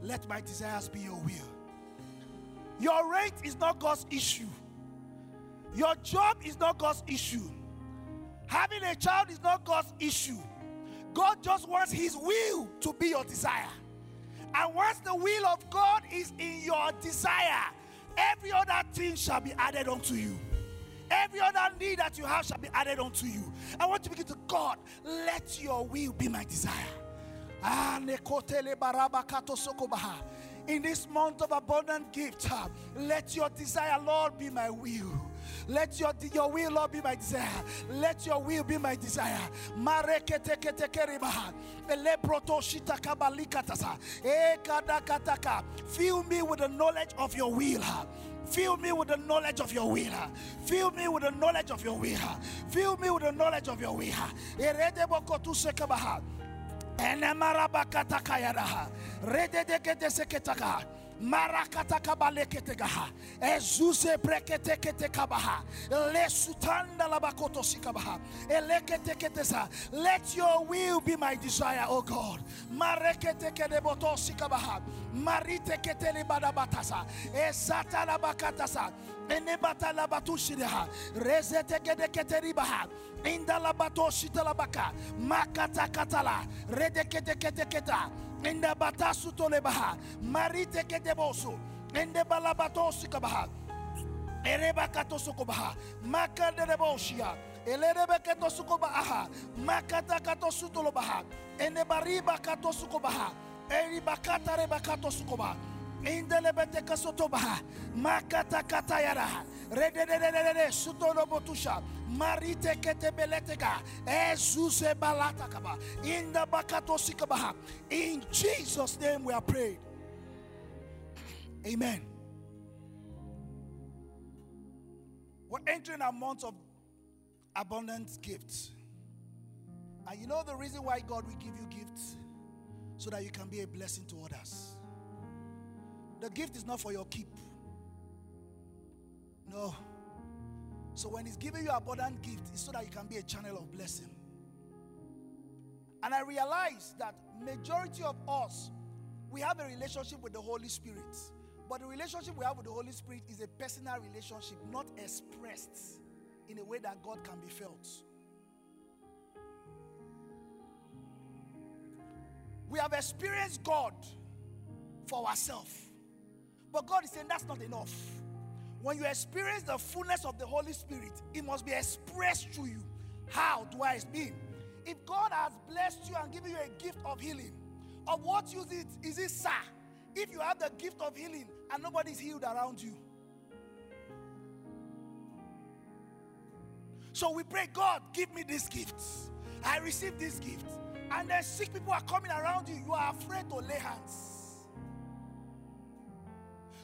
Let my desires be your will. Your rate is not God's issue. Your job is not God's issue. Having a child is not God's issue. God just wants His will to be your desire. And once the will of God is in your desire, every other thing shall be added unto you. Every other need that you have shall be added unto you. I want to begin to God, let your will be my desire. Ah, in this month of abundant gift, let your desire, Lord, be my will. Let your, your will, Lord, be my desire. Let your will be my desire. Fill me with the knowledge of your will. Fill me with the knowledge of your will. Fill me with the knowledge of your will. Fill me with the knowledge of your will. Marakatakabaleketega. Ezuse breketeketekabaha. Lesutanda labakoto sikabaha. Eleketeketesa. Let your will be my desire, O God. Mareketekedeboto sikabaha. Mariteketele badabatasa. Ezata labakatasa. Enebata labatushideha. Rezetegedeketeribaha. Indalabato shitalabaka. Makata katala. Redeketeketeketa. Enda batasu tolebaha. Marite kedebosu. Ende balabato sikabaha. Ereba katosukobaha. Makande deboshia. Elerebe katosukobaha. Makata katosutolobaha. Ende bariba katosukobaha. Eriba katareba katosukobaha. Indelebete kasotobaha. Makata katayara. In the. In Jesus' name we are prayed. Amen. We're entering a month of abundant gifts. And you know the reason why God will give you gifts? So that you can be a blessing to others. The gift is not for your keep. No. So when He's giving you abundant gift, it's so that you can be a channel of blessing. And I realize that majority of us, we have a relationship with the Holy Spirit. But the relationship we have with the Holy Spirit is a personal relationship, not expressed in a way that God can be felt. We have experienced God for ourselves. But God is saying that's not enough. When you experience the fullness of the Holy Spirit, it must be expressed through you. How do I mean? If God has blessed you and given you a gift of healing, of what use it is it, sir? If you have the gift of healing and nobody's healed around you. So we pray, God, give me this gift. I receive this gift. And then sick people are coming around you. You are afraid to lay hands.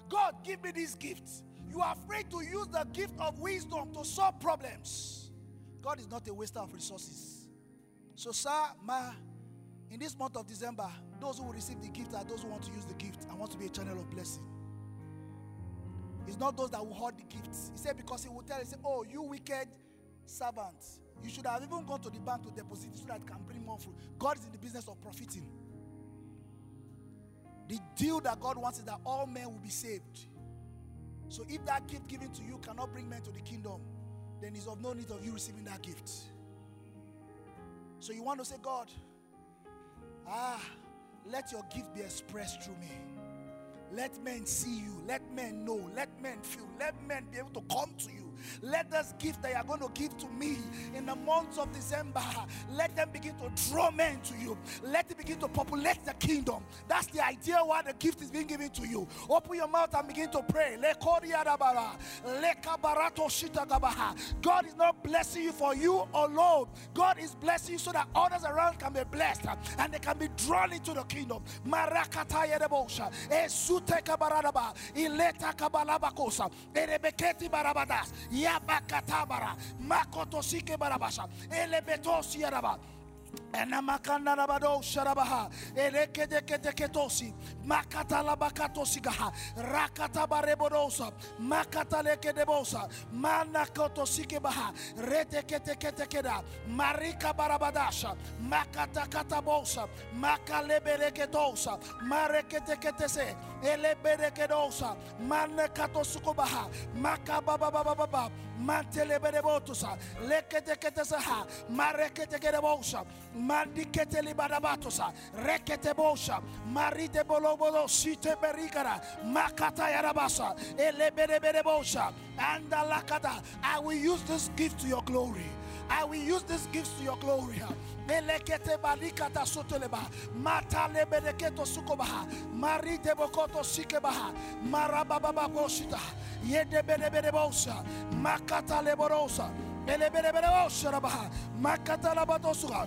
God, give me this gift. You are afraid to use the gift of wisdom to solve problems. God is not a waster of resources. So, sir, ma, in this month of December, those who will receive the gift are those who want to use the gift and want to be a channel of blessing. It's not those that will hoard the gifts. He said, because he will tell, he said, Oh, you wicked servants, you should have even gone to the bank to deposit so that it can bring more fruit. God is in the business of profiting. The deal that God wants is that all men will be saved. So if that gift given to you cannot bring men to the kingdom, then it's of no need of you receiving that gift. So you want to say, God, ah, let your gift be expressed through me. Let men see you. Let men know. Let men feel. Let men be able to come to you. Let this gift that you are going to give to me in the month of December, let them begin to draw men to you. Let it begin to populate the kingdom. That's the idea why the gift is being given to you. Open your mouth and begin to pray. God is not blessing you for you alone. God is blessing you so that others around can be blessed and they can be drawn into the kingdom. Esute kabaradaba, ileta kabalabakosa, erebeketi barabadas, yabakatabara, makotosike barabasha, elebetosi yaraba. Enamakanda rabado sharabaha elekede kete ketosi makata labakato sigaha rakata barebodosa makata lekedebosa mana koto sikebaha rete kete kete keda marika barabadasha makata katabosa makalebereketosa marekete ketese eleberekedosa. Mana kato sukobaha makabababababa manteleberebotusa lekete ketesaha marekete kedebosa mandikete libarabatosa rekete bosha marite bolobodo site berikara makata yarabasa eleberebere bosha andalakata I will use this gift to your glory. I will use this gift to your glory. Melekete balikata soteleba mata lebereketo sukobaha marite bokoto sikebaha marababa boshita yede berebere bosha makata leborosa eleberebere bosha rabaha makata labadosuha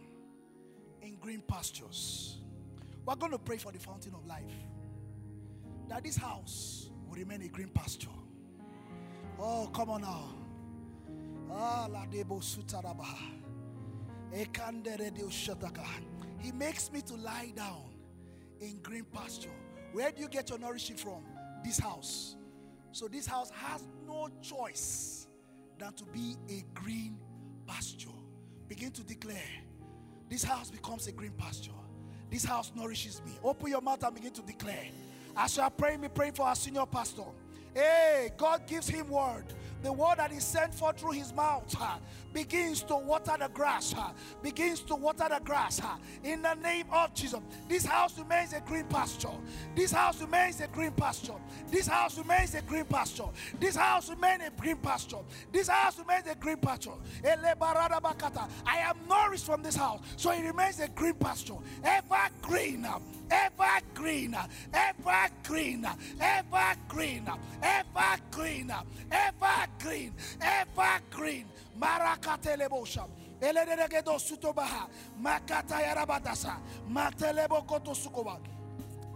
in green pastures. We're going to pray for the fountain of life. That this house will remain a green pasture. Oh, come on now. Ah. He makes me to lie down in green pasture. Where do you get your nourishing from? This house. So this house has no choice than to be a green pasture. Begin to declare this house becomes a green pasture. This house nourishes me. Open your mouth and begin to declare. As you are praying, me praying for our senior pastor. Hey, God gives him word. The word that is sent forth through his mouth begins to water the grass. Uh, begins to water the grass. Uh, in the name of Jesus. This house remains a green pasture. This house remains a green pasture. This house remains a green pasture. This house remains a green pasture. This house remains a green pasture. I am nourished from this house. So it remains a green pasture. Ever green. Ever green. Ever green. Ever green. Ever green. Ever green, evergreen. Marakatelebosha. Eledegedo sutobaha. Makata yarabadasa. Matelebo koto sukoba.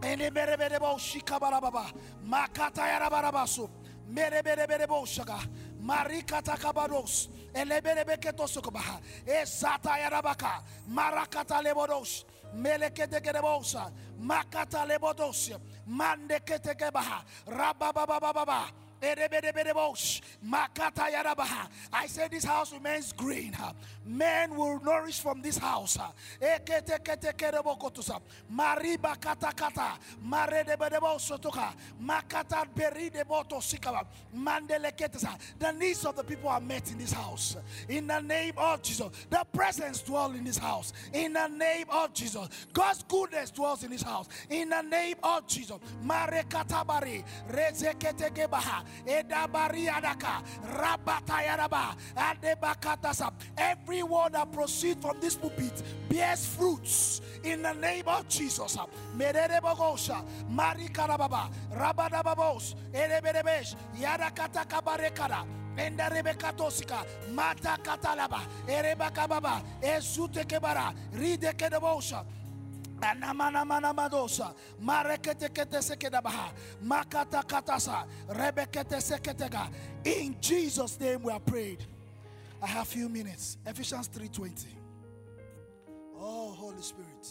Eleberebebo shikabarababa. Makata yarabarabasu. Mereberebebo shaga. Marikata kabados. Eleberebeketo sukobaha. Esata yarabaka. Marakata lebodos. Melekedegerebosa. Makata lebodosia. Mandeketekebaha. Rabababababa. I say this house remains green. Men will nourish from this house. The needs of the people are met in this house. In the name of Jesus. The presence dwells in this house. In the name of Jesus. God's goodness dwells in this house. In the name of Jesus. Mare katabari. Edabariadaka. Every word that proceeds from this pulpit bears fruits in the name of Jesus. Mererebogosha. Marikarababa. Rabadababos. Ereberebesh. Yadakata kabarekara. Enda rebekatosika mata katalaba erebakababa ezute kebara ride kedebosha Makata katasa, rebekete seketega. In Jesus' name we are prayed. I have few minutes. Ephesians 3:20. Oh, Holy Spirit.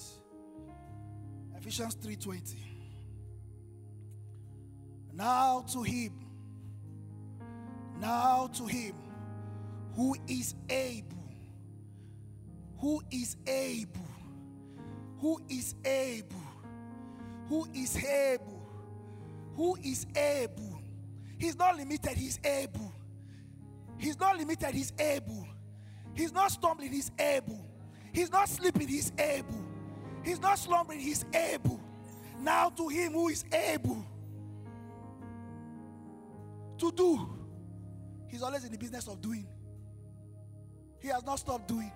Ephesians 3:20. Now to him, now to him who is able, who is able, who is able, who is able, who is able. He's not limited, he's able. He's not limited, he's able. He's not stumbling, he's able. He's not sleeping, he's able. He's not slumbering, he's able. Now to him who is able to do. He's always in the business of doing. He has not stopped doing.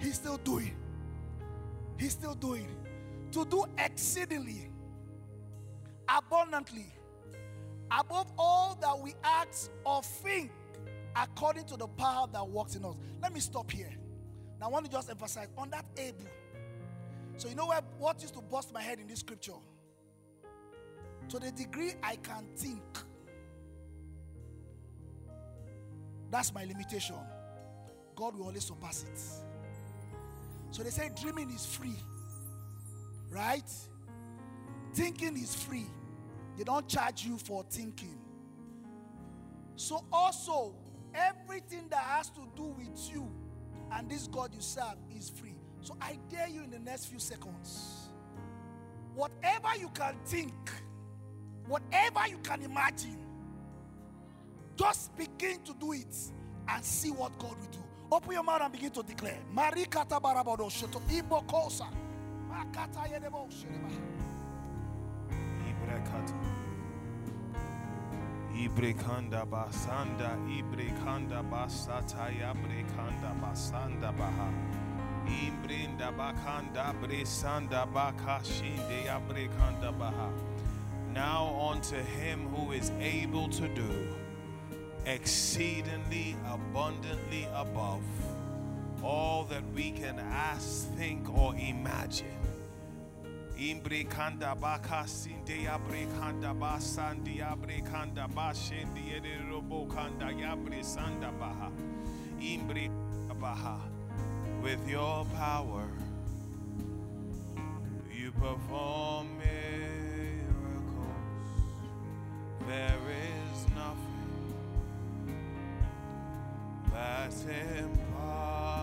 He's still doing. He's still doing. To do exceedingly, abundantly, above all that we ask or think, according to the power that works in us. Let me stop here. Now, I want to just emphasize on that able. So, you know where, what used to bust my head in this scripture? To the degree I can think, that's my limitation. God will always surpass it. So they say dreaming is free, right? Thinking is free. They don't charge you for thinking. So, also, everything that has to do with you and this God you serve is free. So, I dare you in the next few seconds, whatever you can think, whatever you can imagine, just begin to do it and see what God will do. Open your mouth and begin to declare. Marikata barabado shoto ibokosa. Makata yedebo shireba. Ibrekata. Ibrekanda basanda, ibrekanda basata, yabrekanda basanda baha. Imbrinda bakanda bresanda bakashinde yabrekanda baha. Now unto him who is able to do exceedingly abundantly above all that we can ask, think, or imagine. Imbre kanda baka sinde kanda yabre sanda baha. Imbre baha. With your power, you perform miracles. There is nothing that's impossible.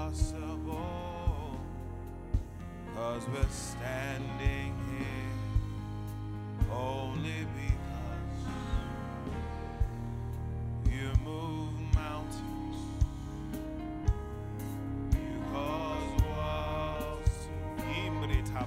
Cause we're standing here only because you move mountains. You cause walls to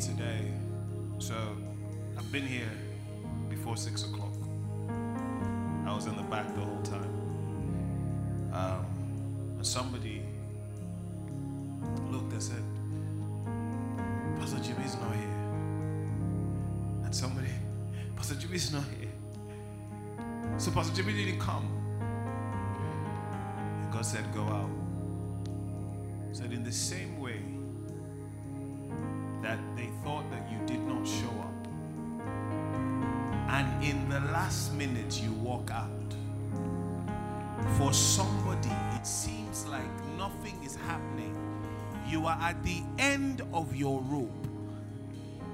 today, so I've been here before six o'clock. I was in the back the whole time. Um, and somebody looked and said, Pastor Jimmy's not here. And somebody, *laughs* Pastor Jimmy's not here. So Pastor Jimmy didn't come. And God said, Go out. Said, in the same way and in the last minute you walk out. For somebody, it seems like nothing is happening. You are at the end of your rope.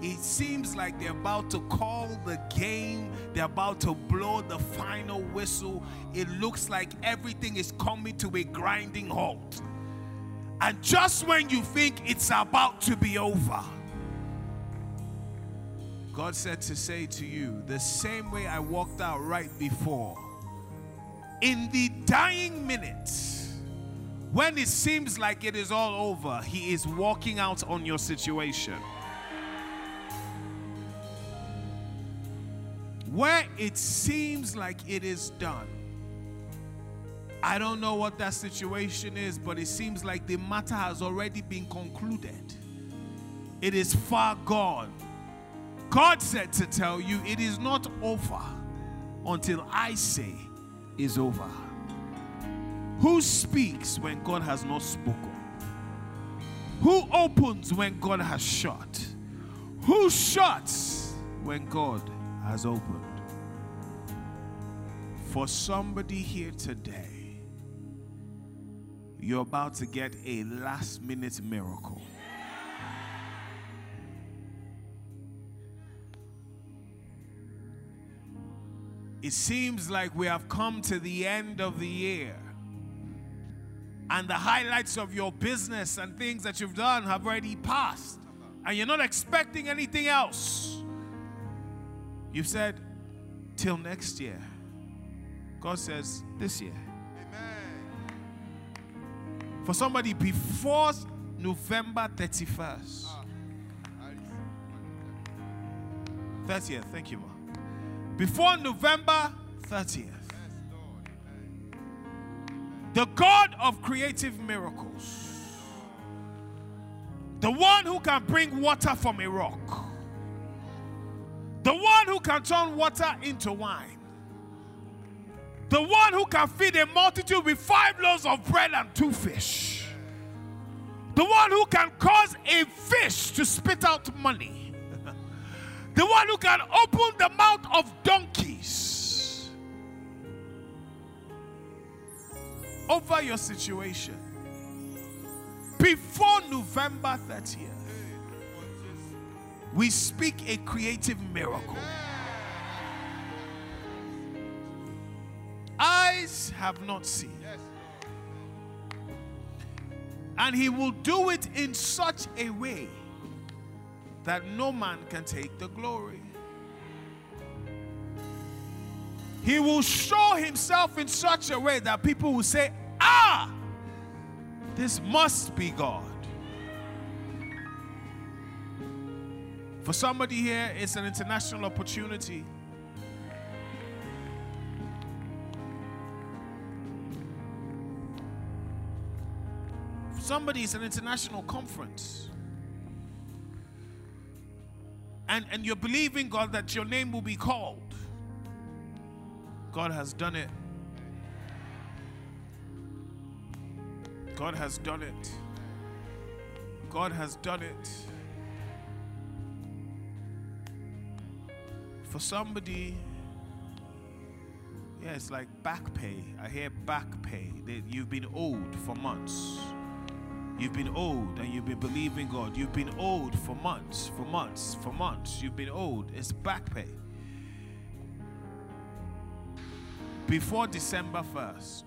It seems like they're about to call the game, they're about to blow the final whistle. It looks like everything is coming to a grinding halt. And just when you think it's about to be over, God said to say to you, the same way I walked out right before, in the dying minutes, when it seems like it is all over, He is walking out on your situation. Where it seems like it is done, I don't know what that situation is, but it seems like the matter has already been concluded. It is far gone. God said to tell you it is not over until I say is over. Who speaks when God has not spoken? Who opens when God has shut? Who shuts when God has opened? For somebody here today, you're about to get a last minute miracle. It seems like we have come to the end of the year. And the highlights of your business and things that you've done have already passed. And you're not expecting anything else. You've said, till next year. God says, this year. For somebody before November 31st. 30th, thank you, Ma. Before November 30th. The God of creative miracles. The one who can bring water from a rock. The one who can turn water into wine. The one who can feed a multitude with five loaves of bread and two fish. The one who can cause a fish to spit out money. The one who can open the mouth of donkeys over your situation. Before November 30th, we speak a creative miracle. Eyes have not seen. And he will do it in such a way that no man can take the glory. He will show himself in such a way that people will say, Ah, this must be God. For somebody here, it's an international opportunity. Somebody, it's an international conference. And, and you're believing God that your name will be called. God has done it. God has done it. God has done it. For somebody, yeah, it's like back pay. I hear back pay. That you've been owed for months. You've been owed and you've been believing God. You've been owed for months, for months, for months. You've been owed. It's back pay. Before December 1st.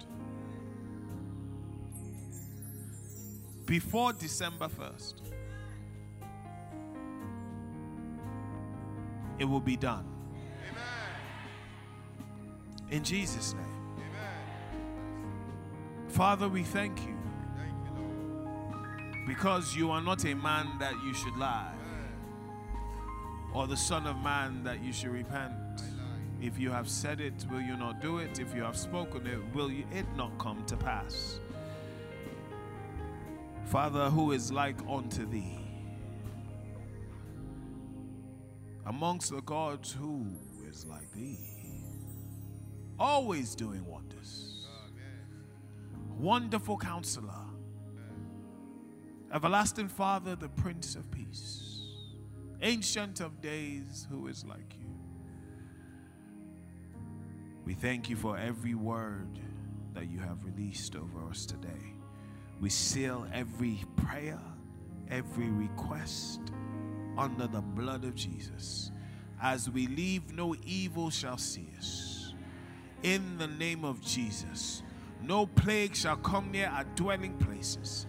Before December 1st. It will be done. In Jesus' name. Father, we thank you because you are not a man that you should lie, or the Son of Man that you should repent. If you have said it, will you not do it? If you have spoken it, will it not come to pass? Father, who is like unto thee? Amongst the gods, who is like thee? Always doing wonders. Wonderful counselor. Everlasting Father, the Prince of Peace. Ancient of days, who is like you? We thank you for every word that you have released over us today. We seal every prayer, every request under the blood of Jesus. As we leave, no evil shall see us. In the name of Jesus, no plague shall come near our dwelling places.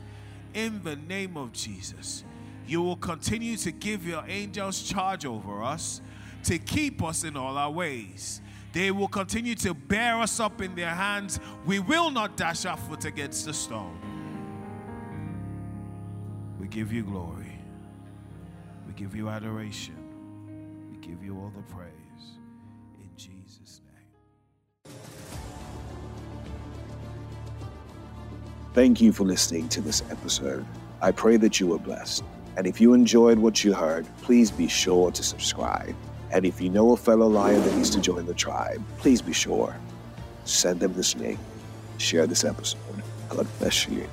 In the name of Jesus, you will continue to give your angels charge over us to keep us in all our ways. They will continue to bear us up in their hands. We will not dash our foot against the stone. We give you glory. We give you adoration. We give you all the praise. Thank you for listening to this episode. I pray that you were blessed. And if you enjoyed what you heard, please be sure to subscribe. And if you know a fellow lion that needs to join the tribe, please be sure. Send them this link. Share this episode. God bless you.